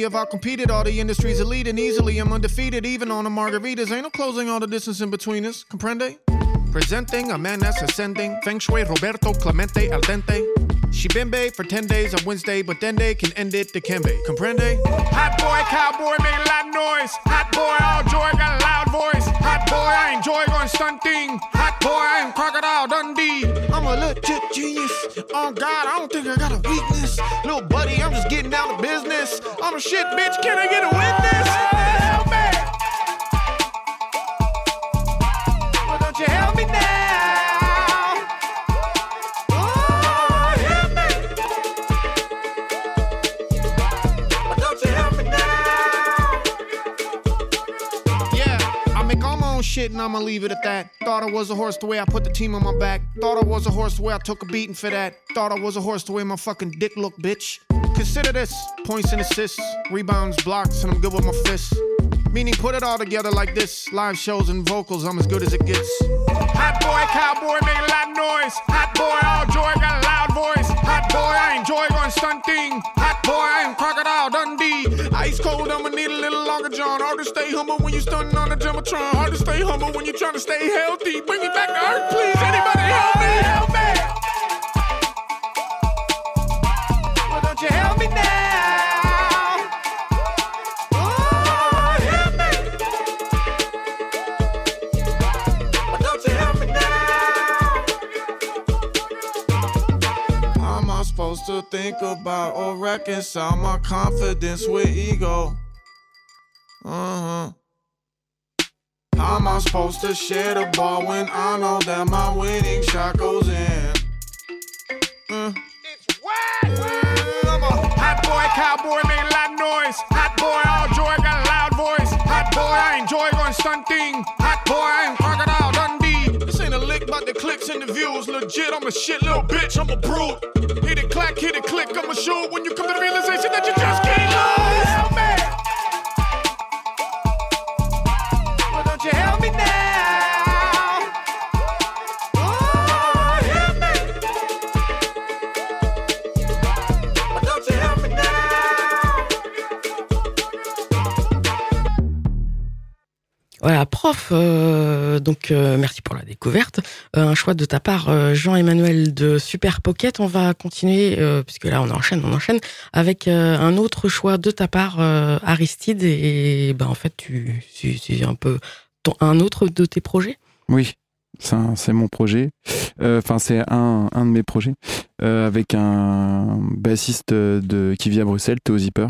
immediately I've out competed all the industry's elite and easily I'm undefeated even on the margaritas? Ain't no closing all the distance in between us. Comprende? Presenting a man that's ascending. Feng Shui Roberto Clemente al dente. Bae for 10 days on Wednesday, but then they can end it to Kembe. Comprende? Hot boy, cowboy, make a lot of noise. Hot boy, all joy, got a loud voice. Hot boy, I enjoy going stunting. Hot boy, I am Crocodile Dundee. I'm a legit genius. Oh God, I don't think I got a weakness. Little buddy, I'm just getting down to business. I'm a shit bitch, can I get a witness? Shit and I'ma leave it at that. Thought I was a horse the way I put the team on my back. Thought I was a horse the way I took a beating for that. Thought I was a horse the way my fucking dick look, bitch. Consider this points and assists, rebounds, blocks, and I'm good with my fists. Meaning put it all together like this. Live shows and vocals, I'm as good as it gets. Hot boy, cowboy, make a lot of noise. Hot boy, all joy, got a loud voice. Hot boy, I enjoy going stunting. Hot boy, I am Crocodile Dundee. Ice cold, I'ma need a little longer, John. Hard to stay humble when you stunting on the Jumbotron. Hard to stay humble when you're trying to stay healthy. Bring me back to earth, please. Anybody help me? Help to think about or reconcile my confidence with ego? Uh huh. How am I supposed to share the ball when I know that my winning shot goes in? Uh. I'm a hot boy, cowboy, make a lot noise. Hot boy, all joy, got a loud voice. Hot boy, I enjoy going stunting. Hot boy, I am Crocodile. About the clicks and the views. Legit, I'm a shit little bitch, I'm a brute. Hit it, clack, hit it, click, I'm a shoot. When you come to the realization that you just can't lose. Voilà, prof, euh, donc euh, merci pour la découverte. Euh, un choix de ta part, Jean-Emmanuel de Super Pocket. On va continuer, puisque là on enchaîne, on enchaîne, avec un autre choix de ta part, Aristide. Et, ben en fait, tu c'est un peu un autre de tes projets? Oui, c'est mon projet. Enfin, c'est un, un de mes projets. Avec un bassiste de, qui vit à Bruxelles, Théo Zipper.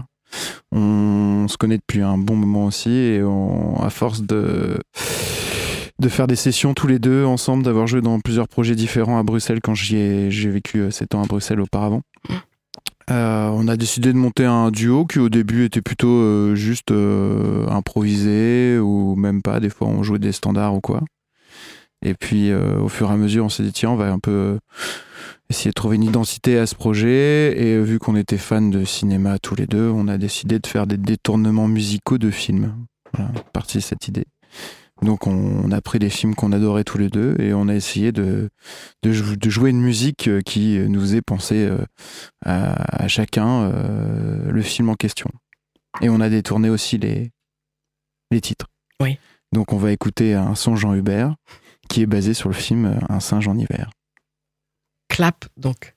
On se connaît depuis un bon moment aussi et on, à force de, de faire des sessions tous les deux ensemble, d'avoir joué dans plusieurs projets différents à Bruxelles quand j'y ai, j'ai vécu 7 ans à Bruxelles auparavant. Euh, on a décidé de monter un duo qui au début était plutôt euh, juste euh, improvisé ou même pas. Des fois on jouait des standards ou quoi. Et puis euh, au fur et à mesure on s'est dit tiens on va un peu euh, essayer de trouver une identité à ce projet. Et euh, vu qu'on était fans de cinéma tous les deux, on a décidé de faire des détournements musicaux de films. Voilà, partie de cette idée. Donc on, a pris des films qu'on adorait tous les deux et on a essayé de, de, jou- de jouer une musique euh, qui nous faisait penser euh, à, à chacun le film en question. Et on a détourné aussi les, les titres. Oui. Donc on va écouter un son Jean Hubert qui est basé sur le film Un singe en hiver. Clap, donc.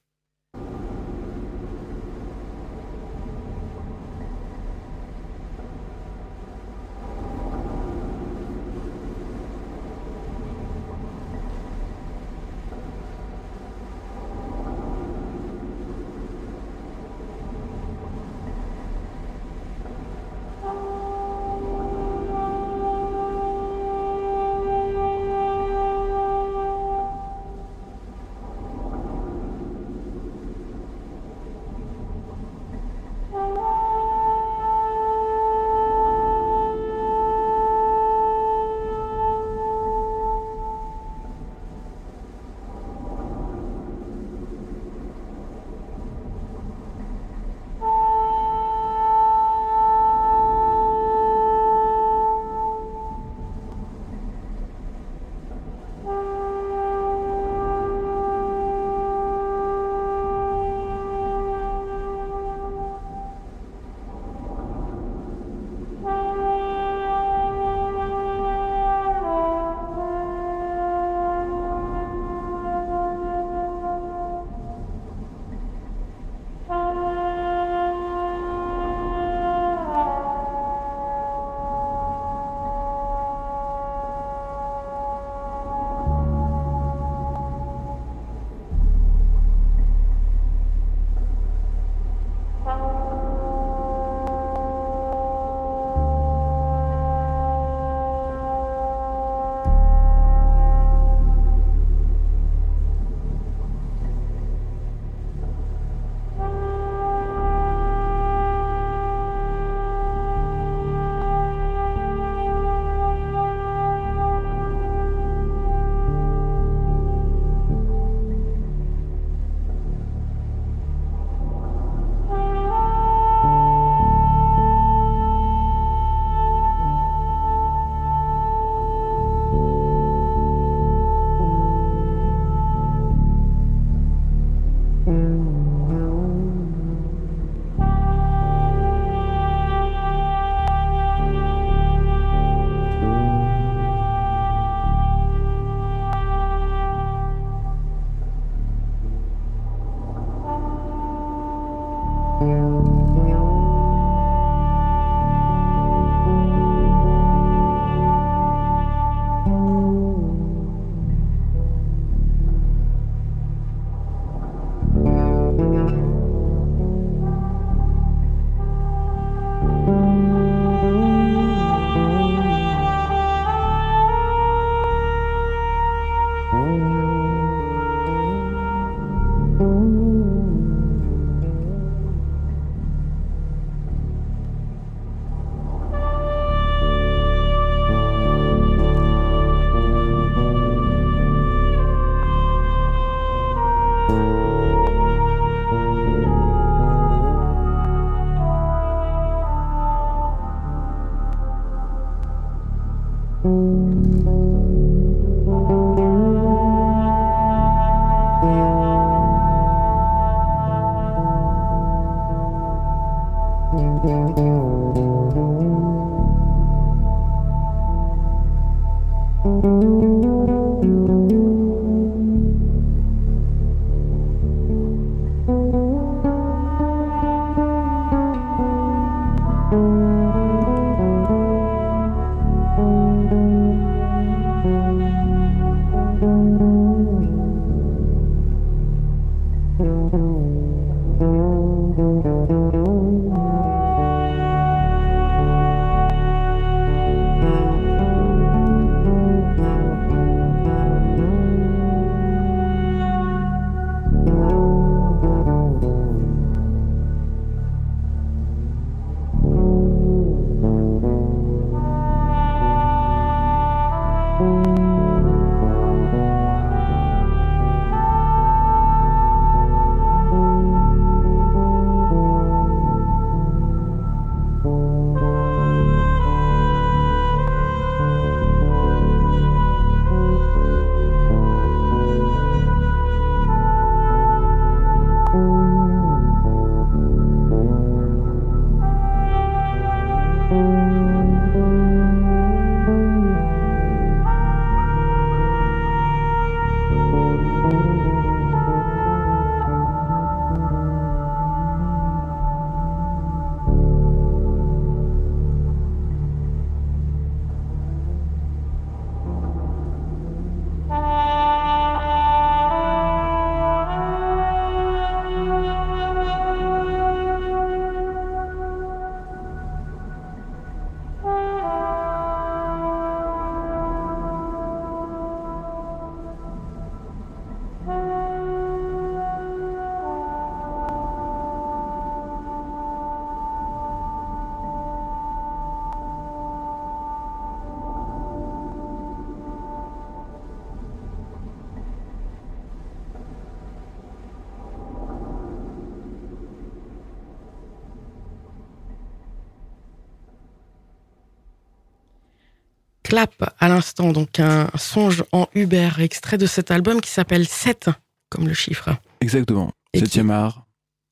Clap à l'instant, donc un songe en Uber, extrait de cet album qui s'appelle 7, comme le chiffre. Exactement. Et qui- Septième art.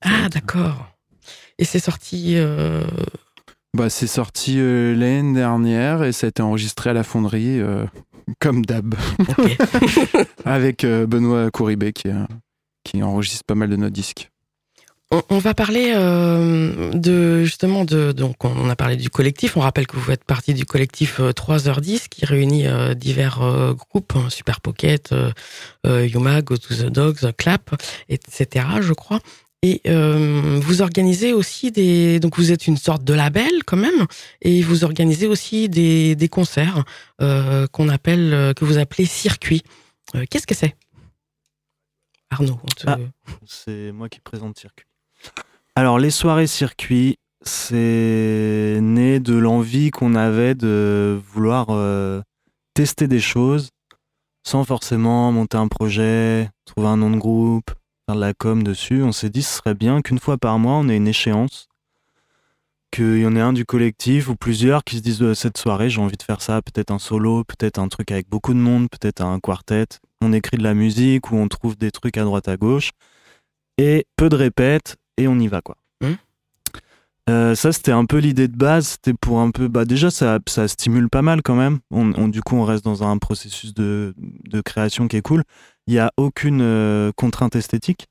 Ah, d'accord. Et c'est sorti. euh, Bah, c'est sorti euh, l'année dernière et ça a été enregistré à la fonderie, euh, comme d'hab, avec Benoît Couribé qui, qui enregistre pas mal de nos disques. On, va parler euh, de justement de donc on a parlé du collectif. On rappelle que vous faites partie du collectif euh, 3h10 qui réunit euh, divers euh, groupes, hein, Super Pocket, euh, euh, Yuma, Go to the Dogs, Clap, etc. Je crois. Et euh, vous organisez aussi des donc vous êtes une sorte de label quand même et vous organisez aussi des, des concerts euh, qu'on appelle euh, que vous appelez circuits. Euh, Qu'est-ce que c'est? Arnaud, te- Ah. C'est moi qui présente Circuit. Alors, les soirées circuit, c'est né de l'envie qu'on avait de vouloir euh, tester des choses sans forcément monter un projet, trouver un nom de groupe, faire de la com dessus. On s'est dit ce serait bien qu'une fois par mois, on ait une échéance, qu'il y en ait un du collectif ou plusieurs qui se disent euh, cette soirée, j'ai envie de faire ça, peut-être un solo, peut-être un truc avec beaucoup de monde, peut-être un quartet. On écrit de la musique ou on trouve des trucs à droite à gauche et peu de répètes et on y va quoi. Mhm. Euh, ça c'était un peu l'idée de base, c'était pour un peu bah déjà ça, ça stimule pas mal quand même. On, on- du coup on reste dans un processus de, de création qui est cool. Il y a aucune euh, contrainte esthétique.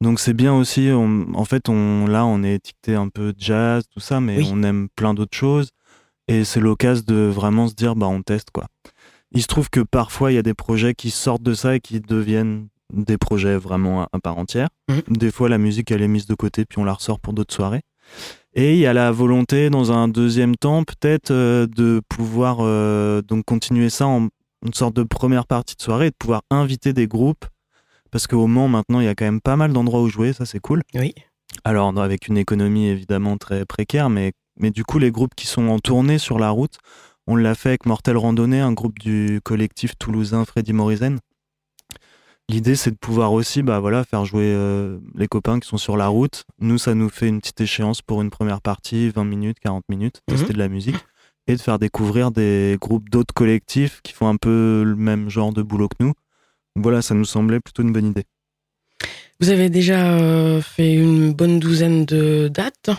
Donc c'est bien aussi on- en fait on là on est étiqueté un peu jazz tout ça mais Oui. on aime plein d'autres choses et c'est l'occasion de vraiment se dire bah on teste quoi. Il se trouve que parfois il y a des projets qui sortent de ça et qui deviennent des projets vraiment à, part entière. Mhm. Des fois, la musique, elle est mise de côté, puis on la ressort pour d'autres soirées. Et il y a la volonté, dans un deuxième temps, peut-être, euh, de pouvoir euh, donc continuer ça en une sorte de première partie de soirée et de pouvoir inviter des groupes. Parce qu'au Mans, maintenant, il y a quand même pas mal d'endroits où jouer, ça c'est cool. Oui. Alors, avec une économie évidemment très précaire, mais, mais du coup, les groupes qui sont en tournée sur la route, on l'a fait avec Mortel Randonnée, un groupe du collectif toulousain Freddy Morisen. L'idée, c'est de pouvoir aussi bah, voilà, faire jouer euh, les copains qui sont sur la route. Nous, ça nous fait une petite échéance pour une première partie, 20 minutes, 40 minutes, Mhm. tester de la musique et de faire découvrir des groupes d'autres collectifs qui font un peu le même genre de boulot que nous. Donc voilà, ça nous semblait plutôt une bonne idée. Vous avez déjà euh, fait une bonne douzaine de dates,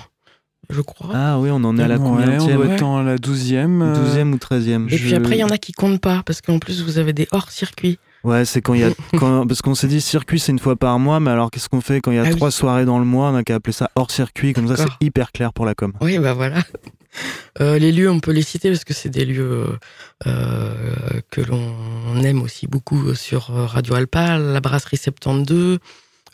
je crois. Ah oui, on en est à la Ouais, combien on doit être en la douzième. euh, 12e ou 13e Et puis après, il y en a qui comptent pas, parce qu'en plus, vous avez des hors-circuits. Ouais, c'est quand il y a. quand- parce qu'on s'est dit circuit, c'est une fois par mois, mais alors qu'est-ce qu'on fait quand il y a Ah oui. trois soirées dans le mois On a qu'à appeler ça hors circuit, comme ça c'est hyper clair pour la com. Oui, bah voilà. Euh, les lieux, on peut les citer parce que c'est des lieux euh, que l'on aime aussi beaucoup sur euh, Radio Alpa, la brasserie 72,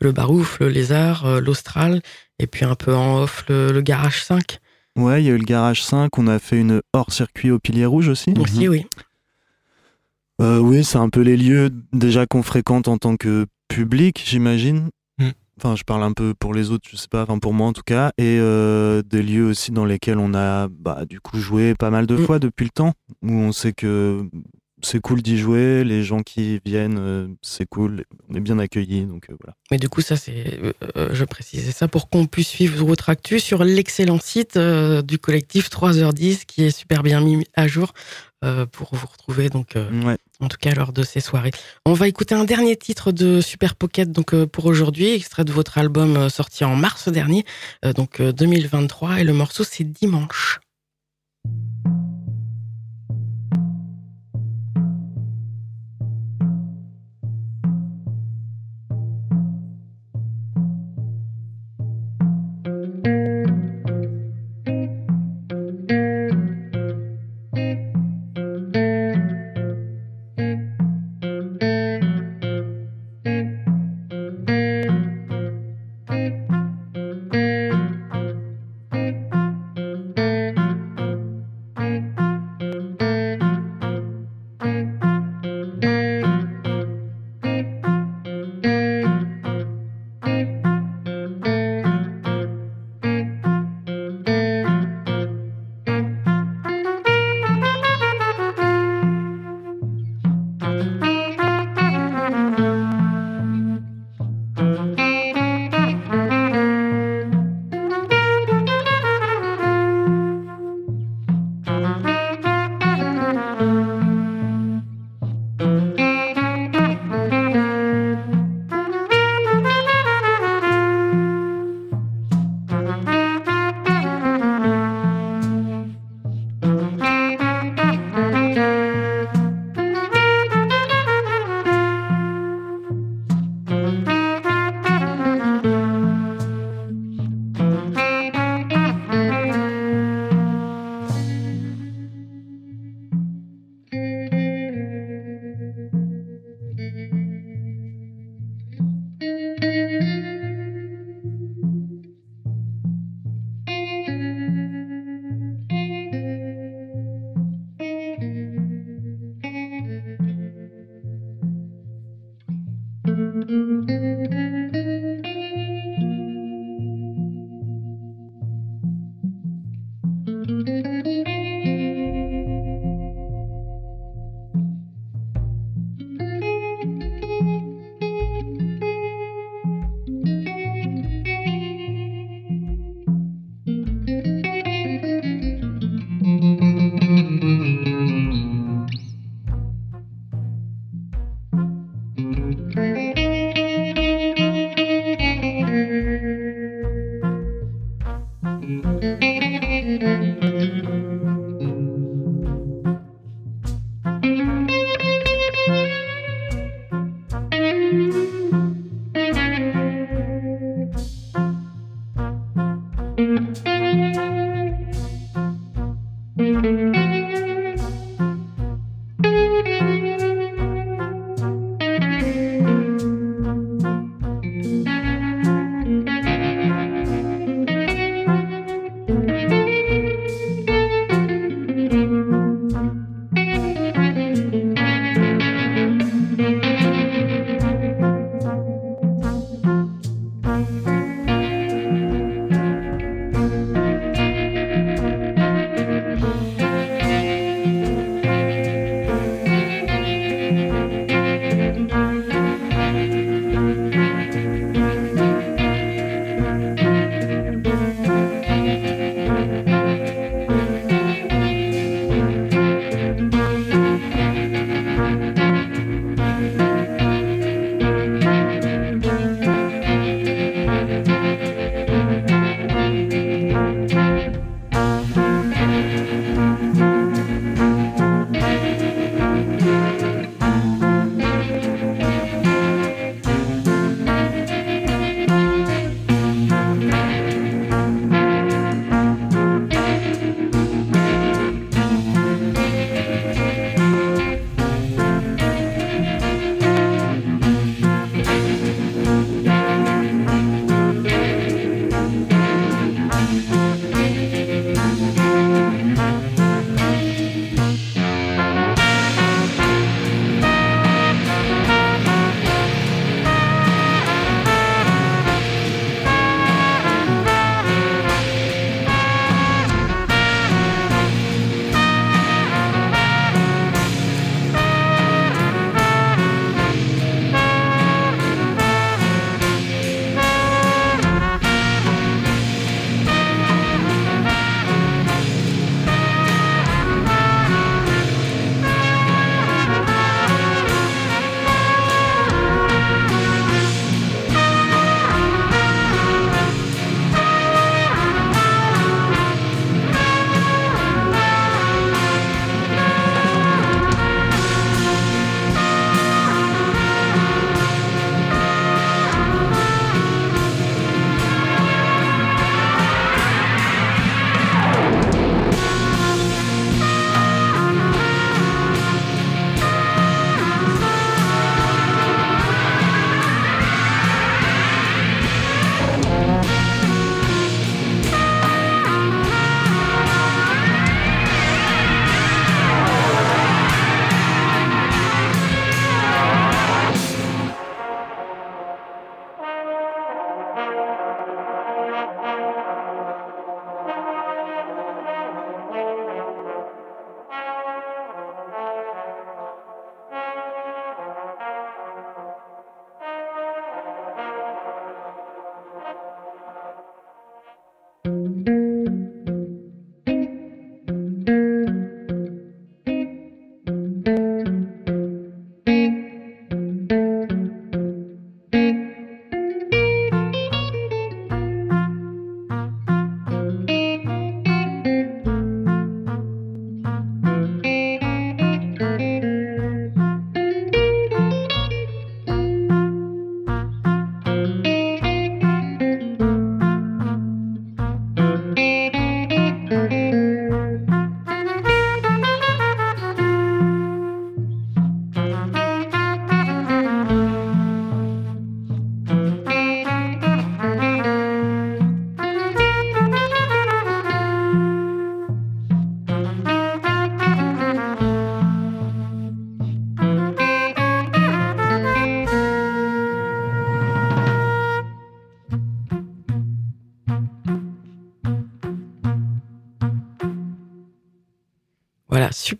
le Barouf, le Lézard, l'Austral, et puis un peu en off, le, le Garage 5 Ouais, il y a eu le Garage 5, on a fait une hors circuit au Pilier Rouge aussi. aussi, oui. Euh, oui, c'est un peu les lieux déjà qu'on fréquente en tant que public, j'imagine. Mm. Enfin, je parle un peu pour les autres, je sais pas, enfin pour moi en tout cas. Et euh, des lieux aussi dans lesquels on a bah, du coup joué pas mal de Mm. fois depuis le temps, où on sait que c'est cool d'y jouer, les gens qui viennent, euh, c'est cool, on est bien accueillis, donc euh, voilà. Mais du coup, ça, c'est, euh, je précisais ça pour qu'on puisse suivre votre actu sur l'excellent site du collectif 3h10 qui est super bien mis à jour pour vous retrouver. Donc, Ouais. En tout cas lors de ces soirées. On va écouter un dernier titre de Super Pocket donc euh, pour aujourd'hui, extrait de votre album euh, sorti en mars dernier, euh, donc euh, 2023, et le morceau c'est Dimanche.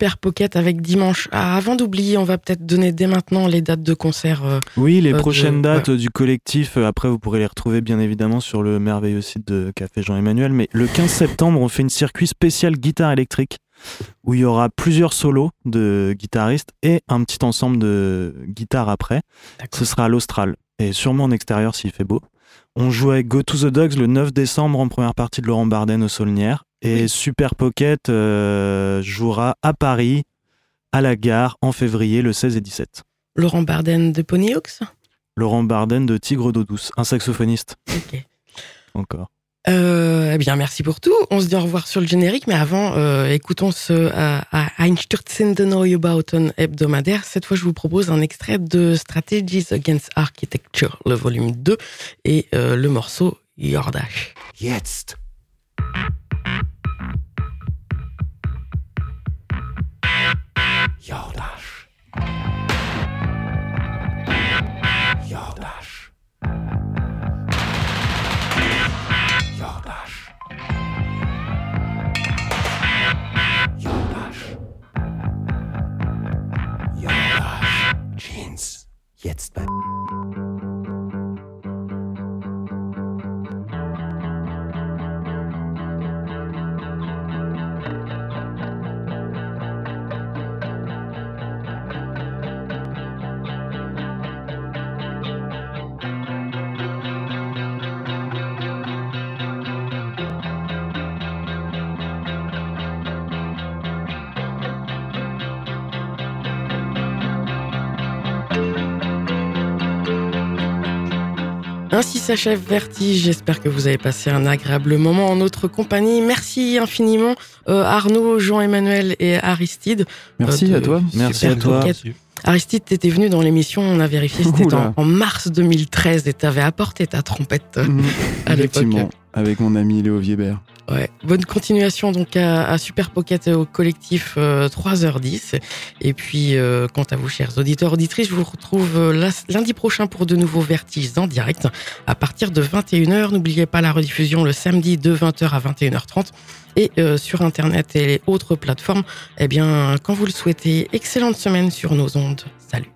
Super Pocket avec dimanche. Ah, avant d'oublier, on va peut-être donner dès maintenant les dates de concert. euh, Oui, les Euh, de- prochaines dates du collectif, euh, après vous pourrez les retrouver bien évidemment sur le merveilleux site de Café Jean-Emmanuel. Mais le 15 septembre, on fait une circuit spécial guitare électrique où il y aura plusieurs solos de guitaristes et un petit ensemble de guitares après. Ce sera à l'Austral et sûrement en extérieur s'il fait beau. On joue avec Go to the Dogs le 9 décembre en première partie de Laurent Barden au Saulnières. Et Super Pocket euh, jouera à Paris, à la gare, en février le 16 et 17. Laurent Barden de Ponyhawks? Laurent Barden de Tigre d'eau douce, un saxophoniste Ok. encore. Euh, eh bien, merci pour tout. On se dit au revoir sur le générique, mais avant, euh, écoutons ce euh, Einstürzende Neue Bauten hebdomadaire. Cette fois, je vous propose un extrait de Strategies Against Architecture, le volume 2, et euh, le morceau Yordash. Jetzt. Jetzt bei Ainsi s'achève Vertige. J'espère que vous avez passé un agréable moment en notre compagnie. Merci infiniment euh, Arnaud, Jean-Emmanuel et Aristide. Merci Euh, à toi. Merci à toi. Aristide, t'étais venu dans l'émission, on a vérifié, c'était en, en mars 2013 et t'avais apporté ta trompette à l'époque. Effectivement, avec mon ami Léo Viebert. Ouais. Bonne continuation donc à, Super Pocket et au collectif euh, 3h10. Et puis, euh, quant à vous, chers auditeurs, auditrices, je vous retrouve euh, lundi prochain pour de nouveaux vertiges en direct à partir de 21h. N'oubliez pas la rediffusion le samedi de 20h à 21h30 et euh, sur Internet et les autres plateformes. Eh bien, quand vous le souhaitez, excellente semaine sur nos ondes. Salut.